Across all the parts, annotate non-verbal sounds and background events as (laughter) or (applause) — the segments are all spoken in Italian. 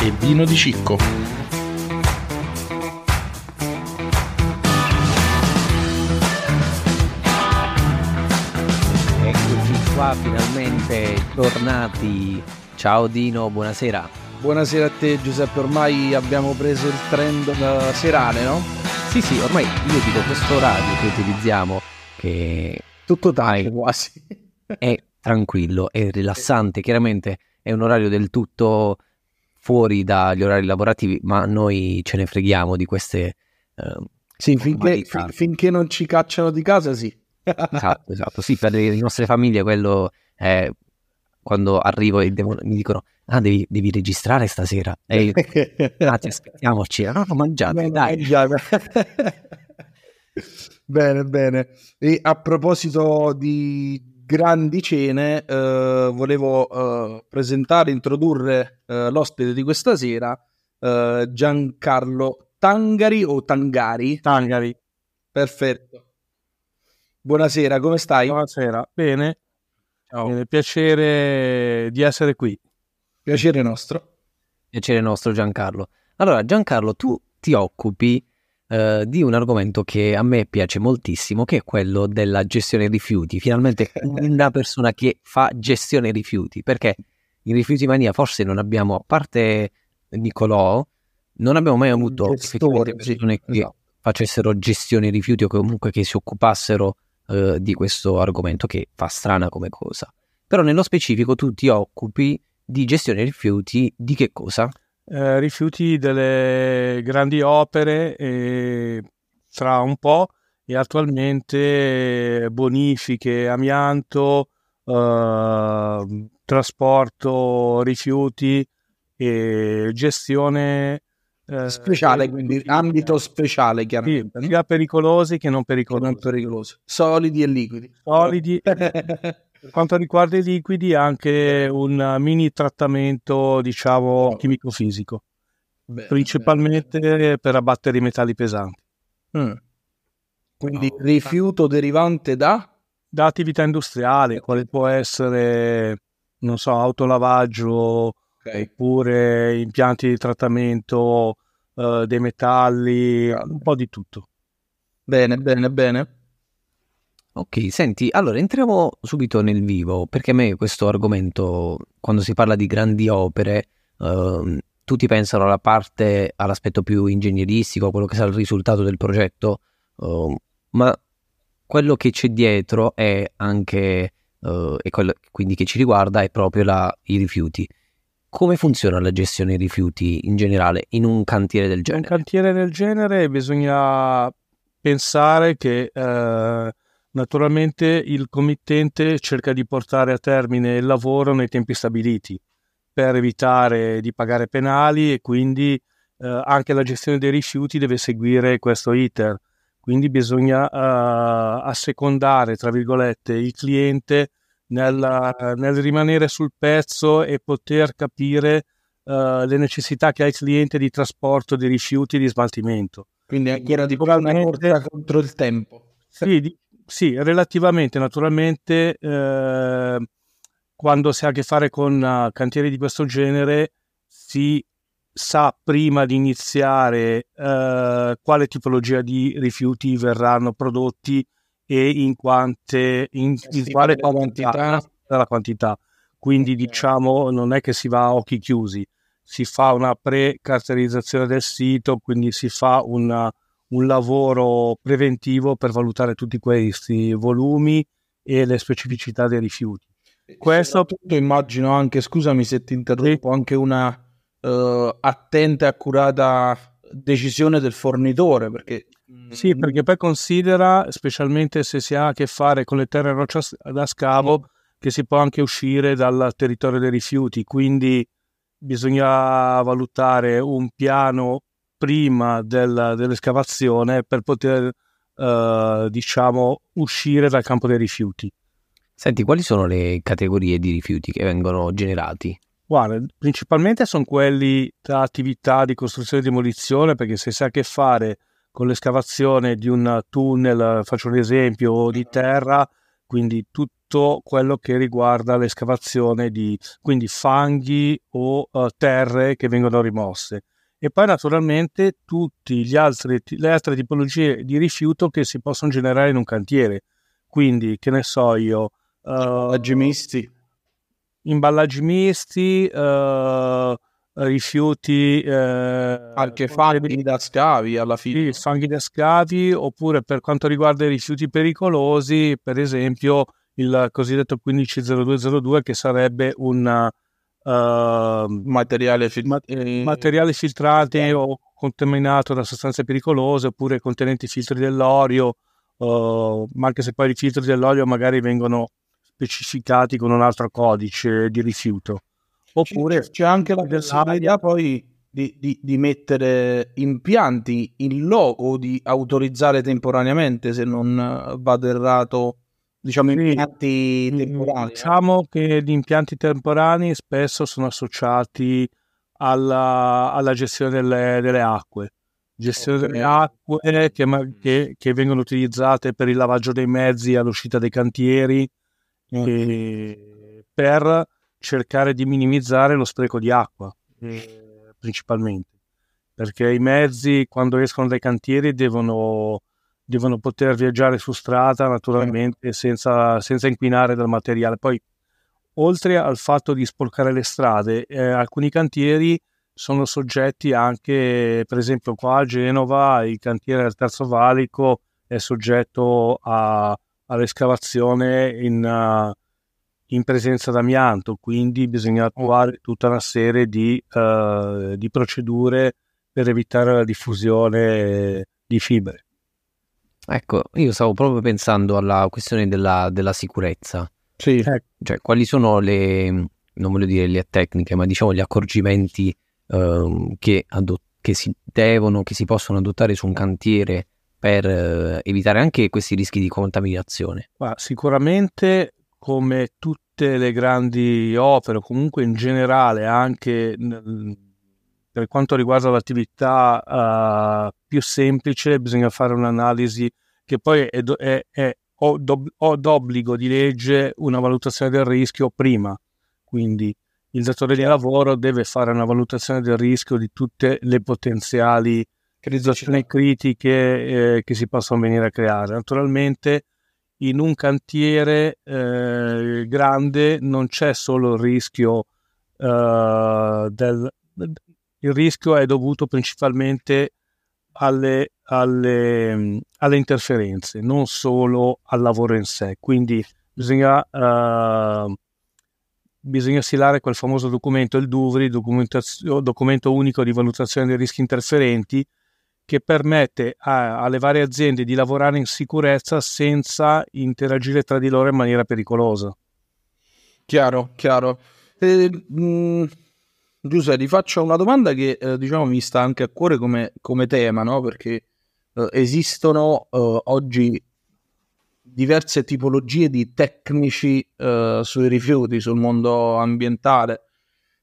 e Dino di Cicco. Eccoci qua, finalmente tornati. Ciao Dino, buonasera. Buonasera a te Giuseppe, ormai abbiamo preso il trend eh, serale, no? Sì, sì, ormai io dico questo orario che utilizziamo, che Tutto time quasi. è tranquillo, è rilassante, chiaramente è un orario del tutto fuori dagli orari lavorativi, ma noi ce ne freghiamo di queste... eh, Sì, finché, fin- finché non ci cacciano di casa, sì. (laughs) Esatto, esatto. Sì, per le nostre famiglie quello è quando arrivo e devono- mi dicono ah devi, devi registrare stasera e io, ah, ti aspettiamoci no no mangiate no, dai mangiate. (laughs) bene, bene. E a proposito di grandi cene, eh, volevo eh, presentare, introdurre eh, l'ospite di questa sera, eh, Giancarlo Tangari o Tangari? Tangari, Perfetto. Buonasera, come stai? buonasera. Bene, Bene, piacere di essere qui. Piacere nostro. piacere nostro Giancarlo allora Giancarlo tu ti occupi eh, di un argomento che a me piace moltissimo che è quello della gestione rifiuti finalmente una (laughs) persona che fa gestione rifiuti perché in Rifiuti Mania forse non abbiamo a parte Nicolò non abbiamo mai avuto effettivamente persone che esatto. facessero gestione rifiuti o comunque che si occupassero eh, di questo argomento che fa strana come cosa. Però nello specifico tu ti occupi di gestione rifiuti di che cosa? Eh, rifiuti delle grandi opere e tra un po' e attualmente bonifiche, amianto, eh, trasporto rifiuti e gestione eh, Speciale, quindi ambito speciale, sì, chiaramente. no? sia pericolosi che non Che non pericolosi. Solidi e liquidi. Solidi. (laughs) Per quanto riguarda i liquidi, anche un mini trattamento, diciamo, chimico-fisico, Bene, principalmente per abbattere i metalli pesanti. bene. Mm. Quindi rifiuto derivante da Da attività industriale, quale può essere, non so, autolavaggio, oppure impianti di trattamento eh, dei metalli, un po' di tutto. Bene, bene, bene. Ok, senti, allora entriamo subito nel vivo, perché a me questo argomento, quando si parla di grandi opere, ehm, tutti pensano alla parte, all'aspetto più ingegneristico, quello che sarà il risultato del progetto, ehm, ma quello che c'è dietro è anche, eh, e quello quindi che ci riguarda, è proprio la- i rifiuti. Come funziona la gestione dei rifiuti in generale in un cantiere del In un genere? cantiere del genere bisogna pensare che eh, naturalmente il committente cerca di portare a termine il lavoro nei tempi stabiliti per evitare di pagare penali e quindi eh, anche la gestione dei rifiuti deve seguire questo iter. Quindi bisogna eh, assecondare, tra virgolette, il cliente nel, nel rimanere sul pezzo e poter capire eh, le necessità che ha il cliente di trasporto di rifiuti e di smaltimento. Quindi ancora di una corsa contro il tempo. Sì, di- sì, relativamente, naturalmente, eh, quando si ha a che fare con eh, cantieri di questo genere, si sa prima di iniziare eh, quale tipologia di rifiuti verranno prodotti e in quante in, in quale quantità, la quantità. Quindi okay. diciamo non è che si va a occhi chiusi, si fa una pre-caratterizzazione del sito, quindi si fa una, un lavoro preventivo per valutare tutti questi volumi e le specificità dei rifiuti. Questo appunto immagino anche, scusami se ti interrompo, sì. anche una uh, attenta e accurata decisione del fornitore perché sì mm, perché poi considera specialmente se si ha a che fare con le terre roccia da scavo che si può anche uscire dal territorio dei rifiuti quindi bisogna valutare un piano prima del, dell'escavazione per poter uh, diciamo uscire dal campo dei rifiuti Senti, quali sono le categorie di rifiuti che vengono generati? Guarda, principalmente sono quelli da attività di costruzione e demolizione, perché se si ha a che fare con l'escavazione di un tunnel, faccio un esempio, di terra, quindi tutto quello che riguarda l'escavazione di quindi fanghi o uh, terre che vengono rimosse. E poi naturalmente tutte le altre tipologie di rifiuto che si possono generare in un cantiere. Quindi, che ne so io, imballaggi uh, misti, imballaggi misti, uh, rifiuti uh, anche fanghi da scavi alla fine. Sì, fanghi da scavi oppure per quanto riguarda i rifiuti pericolosi, per esempio il cosiddetto 150202 che sarebbe un Uh, materiale, fil- eh, materiale filtrato o contaminato da sostanze pericolose oppure contenenti filtri dell'olio, uh, ma anche se poi i filtri dell'olio magari vengono specificati con un altro codice di rifiuto. Oppure c'è, c'è anche la possibilità poi di, di, di, mettere impianti in loco, di autorizzare temporaneamente se non vado errato, diciamo impianti sì. temporanei. Diciamo che gli impianti temporanei spesso sono associati alla, alla gestione delle, delle, acque. Gestione okay. delle acque che, che, che vengono utilizzate per il lavaggio dei mezzi all'uscita dei cantieri, eh, per cercare di minimizzare lo spreco di acqua, eh, principalmente. Perché i mezzi, quando escono dai cantieri, devono, devono poter viaggiare su strada naturalmente senza, senza, inquinare dal materiale. Poi, oltre al fatto di sporcare le strade, eh, alcuni cantieri sono soggetti anche, per esempio qua a Genova, il cantiere del Terzo Valico è soggetto a, all'escavazione in, uh, in, presenza d'amianto, quindi bisogna attuare tutta una serie di, uh, di procedure per evitare la diffusione di fibre. Ecco, io stavo proprio pensando alla questione della, della sicurezza. Sì. Cioè, cioè, quali sono le, non voglio dire le tecniche, ma diciamo gli accorgimenti uh, che, adott- che si devono, che si possono adottare su un cantiere per eh, evitare anche questi rischi di contaminazione? Ma sicuramente come tutte le grandi opere, o comunque in generale anche nel, per quanto riguarda l'attività uh, più semplice, bisogna fare un'analisi che poi è, è, è ho, ho d'obbligo di legge una valutazione del rischio prima, quindi il datore di lavoro deve fare una valutazione del rischio di tutte le potenziali situazioni critiche eh, che si possono venire a creare. Naturalmente in un cantiere eh, grande non c'è solo il rischio eh, del... Il rischio è dovuto principalmente alle, alle, alle, interferenze, non solo al lavoro in sé. Quindi bisogna, uh, bisogna stilare quel famoso documento, il DUVRI, documento unico di valutazione dei rischi interferenti, che permette a, alle varie aziende di lavorare in sicurezza senza interagire tra di loro in maniera pericolosa. Chiaro, chiaro. Eh, mh, mm, Giuseppe, ti faccio una domanda che eh, diciamo mi sta anche a cuore come, come tema, no? perché eh, esistono eh, oggi diverse tipologie di tecnici eh, sui rifiuti, sul mondo ambientale.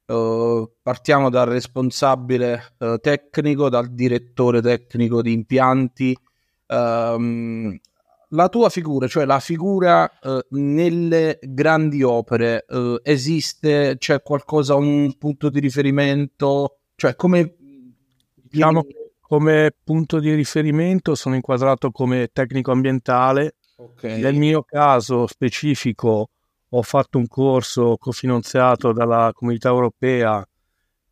Uh, partiamo dal responsabile uh, tecnico, dal direttore tecnico di impianti. Um, la tua figura, cioè la figura uh, nelle grandi opere, esiste? C'è qualcosa, un punto di riferimento? Cioè, come... Diciamo come punto di riferimento sono inquadrato come tecnico ambientale. Okay. Nel mio caso specifico ho fatto un corso cofinanziato dalla comunità europea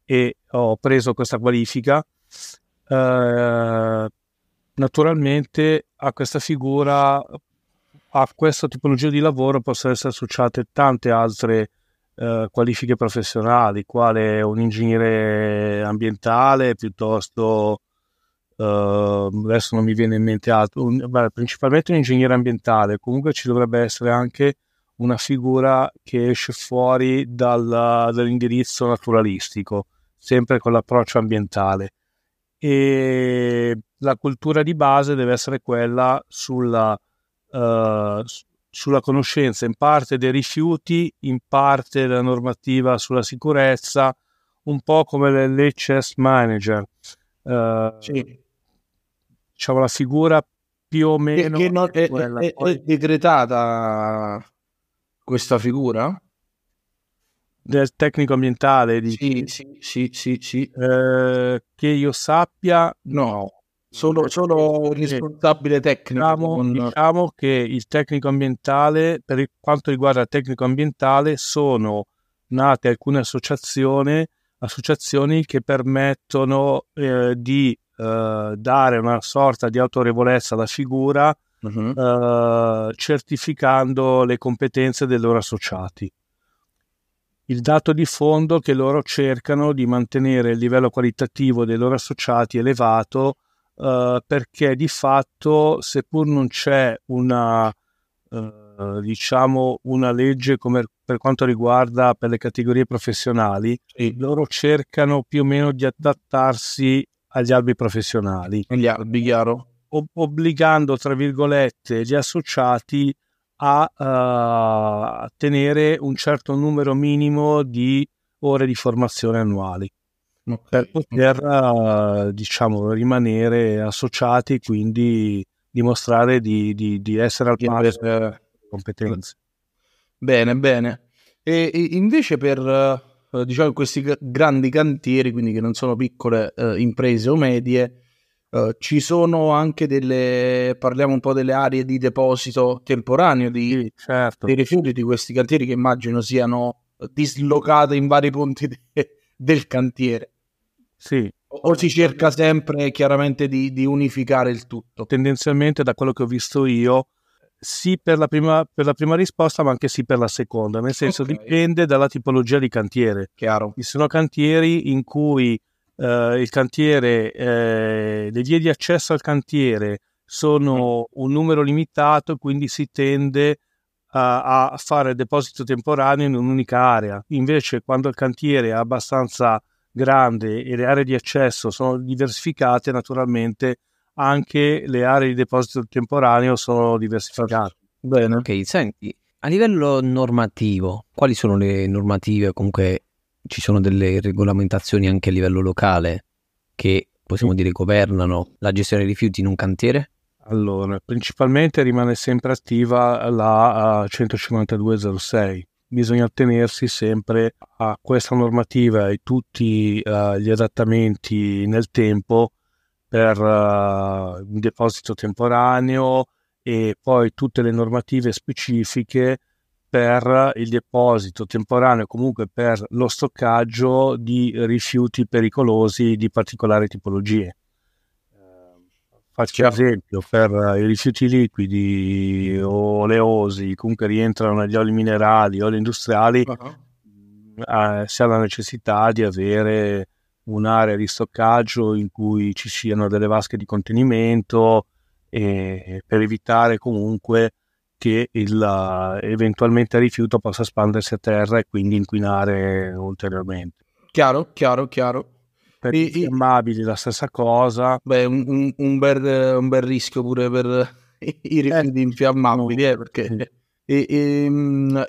e ho preso questa qualifica. Eh, naturalmente a questa figura, a questa tipologia di lavoro possono essere associate tante altre eh, qualifiche professionali, quale un ingegnere ambientale piuttosto Uh, adesso non mi viene in mente altro, un, beh, principalmente un ingegnere ambientale, comunque ci dovrebbe essere anche una figura che esce fuori dal, dall'indirizzo naturalistico, sempre con l'approccio ambientale. E la cultura di base deve essere quella sulla, uh, sulla conoscenza in parte dei rifiuti, in parte della normativa sulla sicurezza, un po' come l'HS manager. Uh, sì. diciamo, la figura più o meno che, che non, è, è, è, è, decretata questa figura del tecnico ambientale sì, sì, sì, sì, sì. Eh, che io sappia no sono, sono responsabile tecnico diciamo, con... diciamo che il tecnico ambientale per quanto riguarda il tecnico ambientale sono nate alcune associazioni associazioni che permettono eh, di eh, dare una sorta di autorevolezza alla figura uh-huh. eh, certificando le competenze dei loro associati. Il dato di fondo che loro cercano di mantenere il livello qualitativo dei loro associati elevato eh, perché di fatto seppur non c'è una Uh, diciamo una legge come per quanto riguarda per le categorie professionali, sì. loro cercano più o meno di adattarsi agli albi professionali. Gli albi, chiaro. Ob- obbligando, tra virgolette, gli associati a uh, tenere un certo numero minimo di ore di formazione annuali okay. per poter, uh, diciamo, rimanere associati quindi dimostrare di, di, di essere al passo delle competenze. Bene, bene. E, e invece per eh, diciamo questi grandi cantieri, quindi che non sono piccole eh, imprese o medie, eh, ci sono anche delle, parliamo un po' delle aree di deposito temporaneo di, sì, certo. dei rifiuti di questi cantieri che immagino siano dislocate in vari punti de- del cantiere. Sì. O si cerca sempre chiaramente di, di unificare il tutto? Tendenzialmente, da quello che ho visto io, sì per la, prima, per la prima risposta, ma anche sì per la seconda, nel senso okay. dipende dalla tipologia di cantiere. Chiaro. Ci sono cantieri in cui eh, il cantiere, eh, le vie di accesso al cantiere sono un numero limitato, quindi si tende a, a fare deposito temporaneo in un'unica area. Invece, quando il cantiere è abbastanza grande e le aree di accesso sono diversificate, naturalmente anche le aree di deposito temporaneo sono diversificate. Bene. Ok, senti, a livello normativo, quali sono le normative? Comunque ci sono delle regolamentazioni anche a livello locale che possiamo dire governano la gestione dei rifiuti in un cantiere? Allora, principalmente rimane sempre attiva la 15206. Bisogna attenersi sempre a questa normativa e tutti uh, gli adattamenti nel tempo per uh, un deposito temporaneo e poi tutte le normative specifiche per il deposito temporaneo, comunque per lo stoccaggio di rifiuti pericolosi di particolari tipologie. Faccio esempio, per i rifiuti liquidi o oleosi, comunque rientrano negli oli minerali, oli industriali, uh-huh. eh, si ha la necessità di avere un'area di stoccaggio in cui ci siano delle vasche di contenimento e per evitare comunque che il, eventualmente il rifiuto possa espandersi a terra e quindi inquinare ulteriormente. Chiaro, chiaro, chiaro. Per i infiammabili la stessa cosa. Beh, un, un, un, bel, un bel, rischio pure per (laughs) i rifiuti eh, infiammabili, eh, perché... Sì. E, e,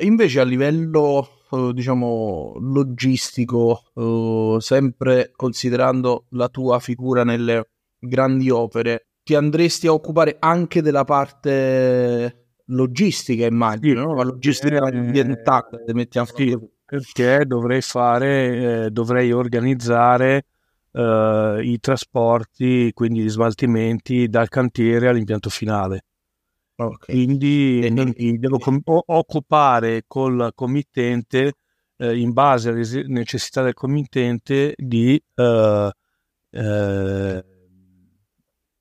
invece a livello eh, diciamo, logistico, uh, sempre considerando la tua figura nelle grandi opere, ti andresti a occupare anche della parte logistica, immagino, no? la logistica eh, ambientale, mettiamo sì, perché dovrei fare, eh, dovrei organizzare eh, i trasporti, quindi gli smaltimenti dal cantiere all'impianto finale. Okay. Quindi e, devo com- occupare col committente eh, in base alle necessità del committente di, eh, eh,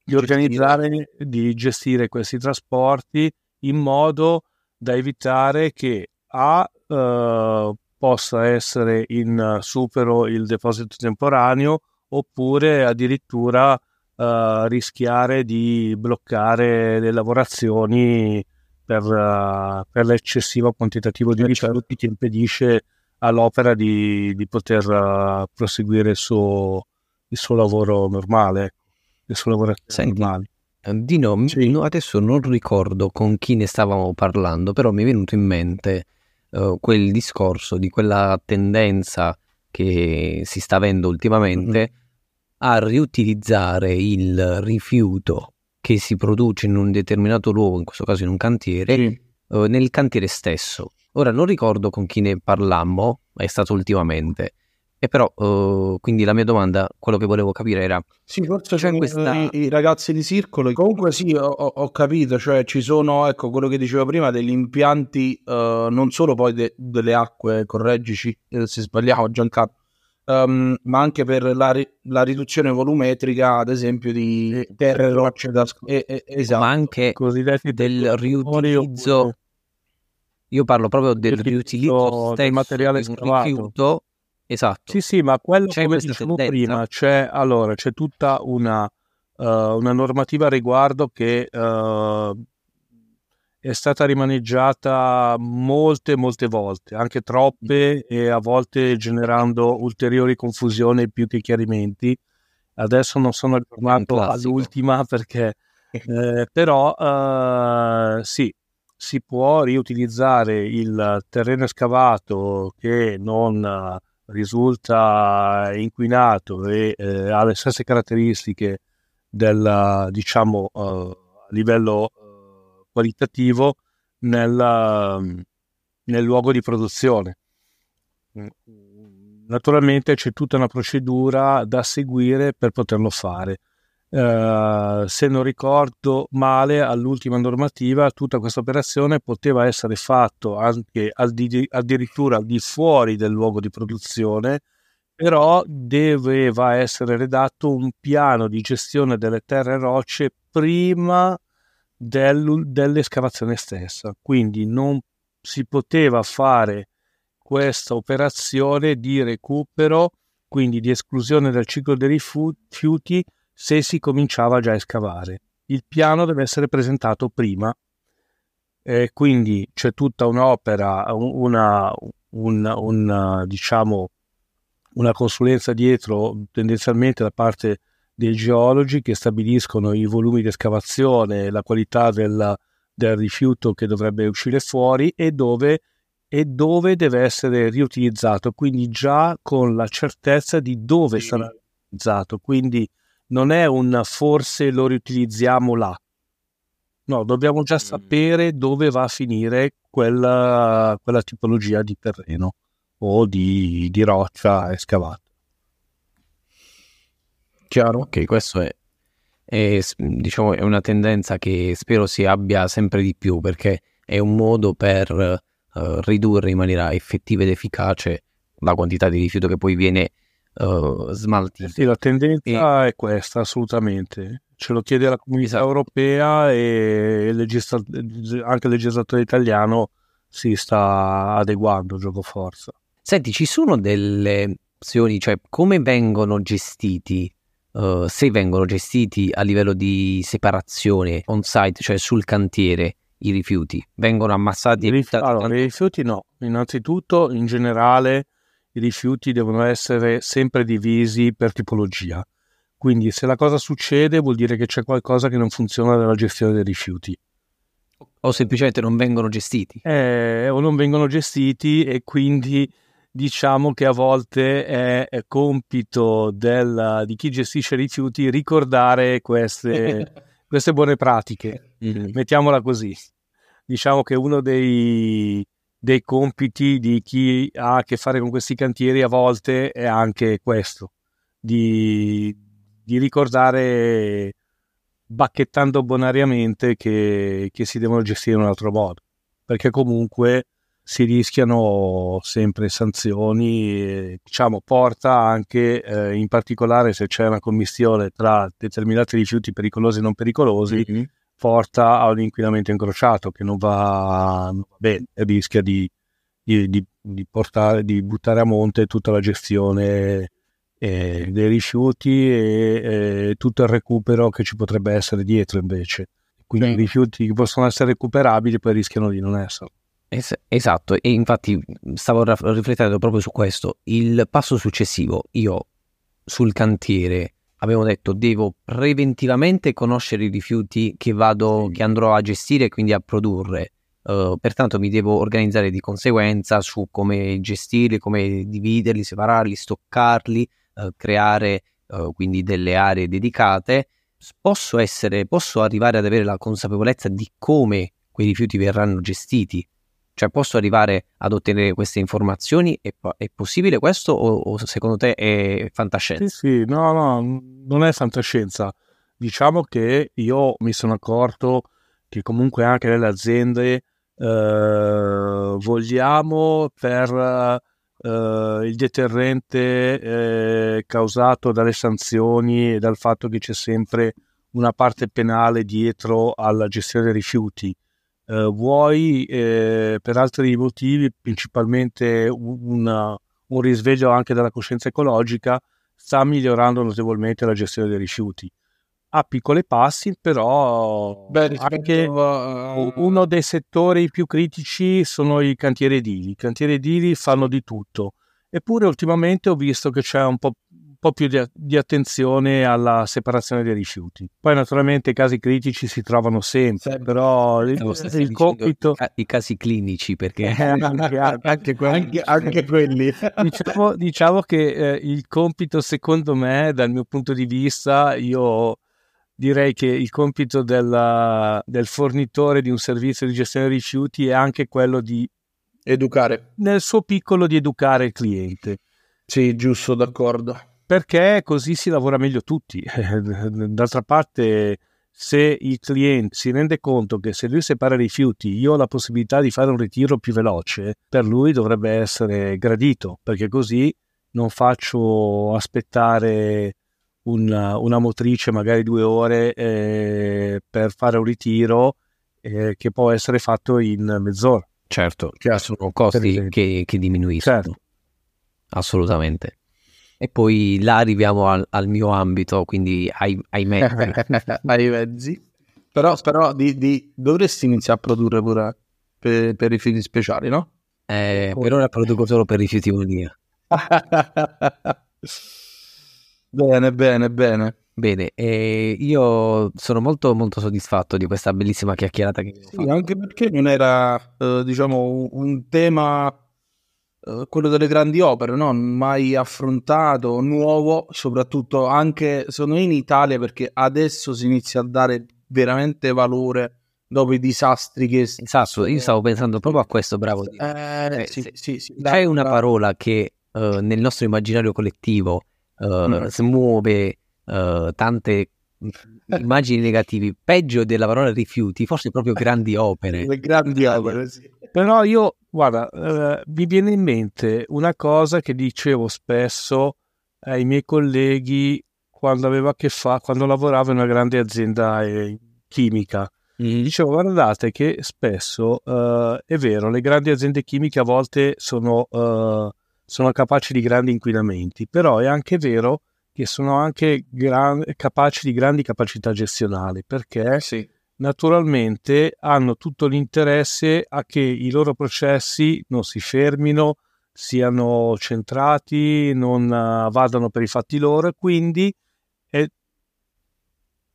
di organizzare, di gestire questi trasporti in modo da evitare che A eh, possa essere in supero il deposito temporaneo oppure addirittura uh, rischiare di bloccare le lavorazioni per, uh, per l'eccessivo quantitativo di certo. rifiuti che impedisce all'opera di, di poter uh, proseguire il suo, il suo, lavoro normale, il suo lavoro normale. Dino, sì. adesso non ricordo con chi ne stavamo parlando, però mi è venuto in mente uh, quel discorso di quella tendenza che si sta avendo ultimamente mm-hmm a riutilizzare il rifiuto che si produce in un determinato luogo, in questo caso in un cantiere, sì. eh, nel cantiere stesso. Ora non ricordo con chi ne parlammo, è stato ultimamente. E però, uh, quindi la mia domanda, quello che volevo capire era... Sì, forse c'è questa... i, i, ragazzi di Circolo. Comunque sì, ho, ho, capito, cioè ci sono, ecco, quello che dicevo prima, degli impianti, uh, non solo poi de, delle acque, correggici eh, se sbagliamo Giancarlo, um, ma anche per la, la, riduzione volumetrica, ad esempio, di terre e rocce da e, e, esatto. ma anche del riutilizzo. Io parlo proprio del riutilizzo del materiale scavato. rifiuto. Esatto. Sì, sì, ma quello c'è come dicevo prima, c'è, allora, c'è tutta una, uh, una normativa a riguardo che uh, è stata rimaneggiata molte, molte volte, anche troppe e a volte generando ulteriori confusioni più che chiarimenti. Adesso non sono aggiornato all'ultima (laughs) perché, (laughs) eh, però eh, sì, si può riutilizzare il terreno scavato che non risulta inquinato e eh, ha le stesse caratteristiche del, diciamo, a livello qualitativo nella, nel luogo di produzione. Naturalmente c'è tutta una procedura da seguire per poterlo fare. Uh, se non ricordo male, all'ultima normativa tutta questa operazione poteva essere fatta anche al di, addirittura al di fuori del luogo di produzione, però doveva essere redatto un piano di gestione delle terre rocce prima del, dell'escavazione stessa. Quindi non si poteva fare questa operazione di recupero, quindi di esclusione dal ciclo dei rifiuti, se si cominciava già a scavare. Il piano deve essere presentato prima. Eh, quindi c'è tutta un'opera, una, una, una, diciamo, una consulenza dietro, tendenzialmente da parte dei geologi che stabiliscono i volumi di escavazione, la qualità del, del rifiuto che dovrebbe uscire fuori e dove, e dove deve essere riutilizzato, quindi già con la certezza di dove sarà riutilizzato. Quindi non è un forse lo riutilizziamo là. No, dobbiamo già mm. sapere dove va a finire quella, quella tipologia di terreno o di, di roccia escavata. Chiaro? Ok, questo è, è, diciamo, è una tendenza che spero si abbia sempre di più perché è un modo per uh, ridurre in maniera effettiva ed efficace la quantità di rifiuto che poi viene uh, smaltito. Sì, la tendenza e... è questa, assolutamente. Ce lo chiede la comunità esatto. europea e il legisla... anche il legislatore italiano si sta adeguando, gioco forza. Senti, ci sono delle opzioni, cioè come vengono gestiti uh, se vengono gestiti a livello di separazione on site, cioè sul cantiere, i rifiuti vengono ammassati I, allora, i rifiuti no innanzitutto in generale i rifiuti devono essere sempre divisi per tipologia quindi se la cosa succede vuol dire che c'è qualcosa che non funziona nella gestione dei rifiuti o semplicemente non vengono gestiti eh, o non vengono gestiti e quindi diciamo che a volte è, è compito del, di chi gestisce i rifiuti ricordare queste, (laughs) queste buone pratiche, mm-hmm. mettiamola così. Diciamo che uno dei, dei compiti di chi ha a che fare con questi cantieri a volte è anche questo, di, di ricordare bacchettando bonariamente che, che si devono gestire in un altro modo, perché comunque si rischiano sempre sanzioni, e, diciamo porta anche eh, in particolare se c'è una commissione tra determinati rifiuti pericolosi e non pericolosi, mm-hmm. Porta a un inquinamento incrociato che non va, bene, rischia di, di, di, di, portare, di buttare a monte tutta la gestione eh, dei rifiuti e eh, tutto il recupero che ci potrebbe essere dietro invece. Quindi sì. i rifiuti che possono essere recuperabili poi rischiano di non essere. Es- esatto, e infatti stavo raf- riflettendo proprio su questo. Il passo successivo, io sul cantiere avevo detto devo preventivamente conoscere i rifiuti che vado, che andrò a gestire e quindi a produrre. Uh, pertanto mi devo organizzare di conseguenza su come gestirli, come dividerli, separarli, stoccarli, uh, creare uh, quindi delle aree dedicate. Posso, essere, posso arrivare ad avere la consapevolezza di come quei rifiuti verranno gestiti cioè posso arrivare ad ottenere queste informazioni? È, è possibile questo o, o, secondo te è fantascienza? Sì, sì, no, no, non è fantascienza. Diciamo che io mi sono accorto che comunque anche nelle aziende eh, vogliamo per eh, il deterrente eh, causato dalle sanzioni e dal fatto che c'è sempre una parte penale dietro alla gestione dei rifiuti eh, vuoi eh, per altri motivi, principalmente un, un risveglio anche della coscienza ecologica, sta migliorando notevolmente la gestione dei rifiuti a piccoli passi, però Beh, anche a... uno dei settori più critici sono i cantieri edili. I cantieri edili fanno di tutto. Eppure ultimamente ho visto che c'è un po' po' più di, di, attenzione alla separazione dei rifiuti. Poi naturalmente i casi critici si trovano sempre, sempre. però il, il compito... I casi clinici, perché... Eh, anche, (laughs) anche, anche, anche, quelli. (laughs) diciamo, diciamo che eh, il compito, secondo me, dal mio punto di vista, io direi che il compito della, del fornitore di un servizio di gestione dei rifiuti è anche quello di educare. Nel suo piccolo di educare il cliente. Sì, giusto, d'accordo perché così si lavora meglio tutti. (laughs) D'altra parte, se il cliente si rende conto che se lui separa i rifiuti, io ho la possibilità di fare un ritiro più veloce, per lui dovrebbe essere gradito, perché così non faccio aspettare una, una motrice magari due ore eh, per fare un ritiro eh, che può essere fatto in mezz'ora. Certo, sono costi che, che diminuiscono. Certo. Assolutamente. E poi là arriviamo al, al mio ambito, quindi ai, ai mezzi. (laughs) ai mezzi. Però, però di, di, dovresti iniziare a produrre pure per, per rifiuti speciali, no? Eh, per ora produco solo per rifiuti Monia. (laughs) bene, bene, bene. Bene, eh, io sono molto molto soddisfatto di questa bellissima chiacchierata che sì, anche perché non era eh, diciamo un tema eh, quello delle grandi opere, no? mai affrontato, nuovo, soprattutto anche me in Italia perché adesso si inizia a dare veramente valore dopo i disastri che... Esatto, io stavo pensando proprio a questo, bravo. Eh, eh, sì, sì, sì, c'è una parola che uh, nel nostro immaginario collettivo uh, mm. smuove uh, tante (laughs) immagini negativi, peggio della parola rifiuti, forse proprio grandi opere. Le grandi opere, sì. Però io, guarda, eh, mi viene in mente una cosa che dicevo spesso ai miei colleghi quando avevo a che fare, quando lavoravo in una grande azienda eh, chimica. Mm. Dicevo, guardate che spesso eh, è vero, le grandi aziende chimiche a volte sono, eh, sono capaci di grandi inquinamenti, però è anche vero che sono anche gran, capaci di grandi capacità gestionali, perché sì. Naturalmente hanno tutto l'interesse a che i loro processi non si fermino, siano centrati, non uh, vadano per i fatti loro, e quindi è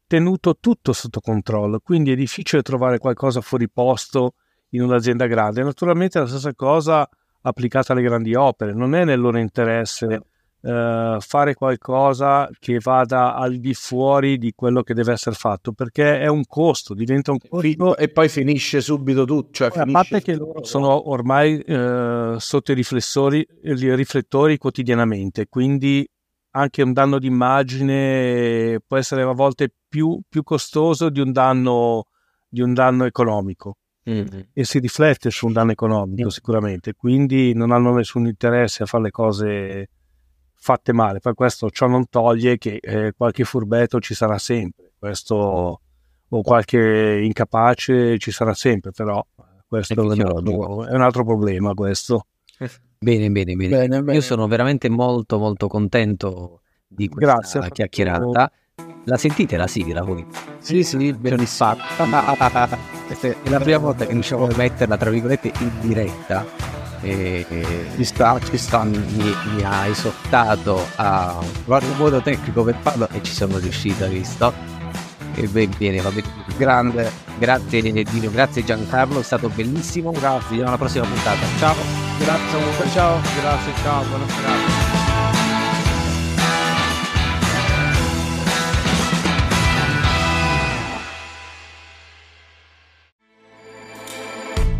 tenuto tutto sotto controllo, quindi è difficile trovare qualcosa fuori posto in un'azienda grande. Naturalmente è la stessa cosa applicata alle grandi opere, non è nel loro interesse eh, fare qualcosa che vada al di fuori di quello che deve essere fatto perché è un costo, diventa un costo e poi finisce subito tutto. Cioè a parte che loro sono ormai eh, sotto i riflessori, i riflettori quotidianamente, quindi anche un danno d'immagine può essere a volte più, più costoso di un danno, di un danno economico mm-hmm. e si riflette su un danno economico mm. sicuramente, quindi non hanno nessun interesse a fare le cose fatte male. Per questo ciò non toglie che eh, qualche furbetto ci sarà sempre, questo o qualche incapace ci sarà sempre, però questo è un altro problema questo. Bene, bene, bene, bene, bene. Io sono veramente molto molto contento di questa Grazie. chiacchierata. La sentite la sigla voi? Sì, sì, ben fatta. (laughs) è la prima volta che riusciamo a metterla, tra virgolette, in diretta. E, ci sta, ci sta. Mi, mi ha esortato a trovare un modo tecnico per farlo e ci sono riuscito, visto? E ben bene, va bene. Grande, grazie Dino, grazie Giancarlo, è stato bellissimo. Grazie, alla prossima puntata. Ciao. Grazie, ciao. Grazie, ciao, buona serata.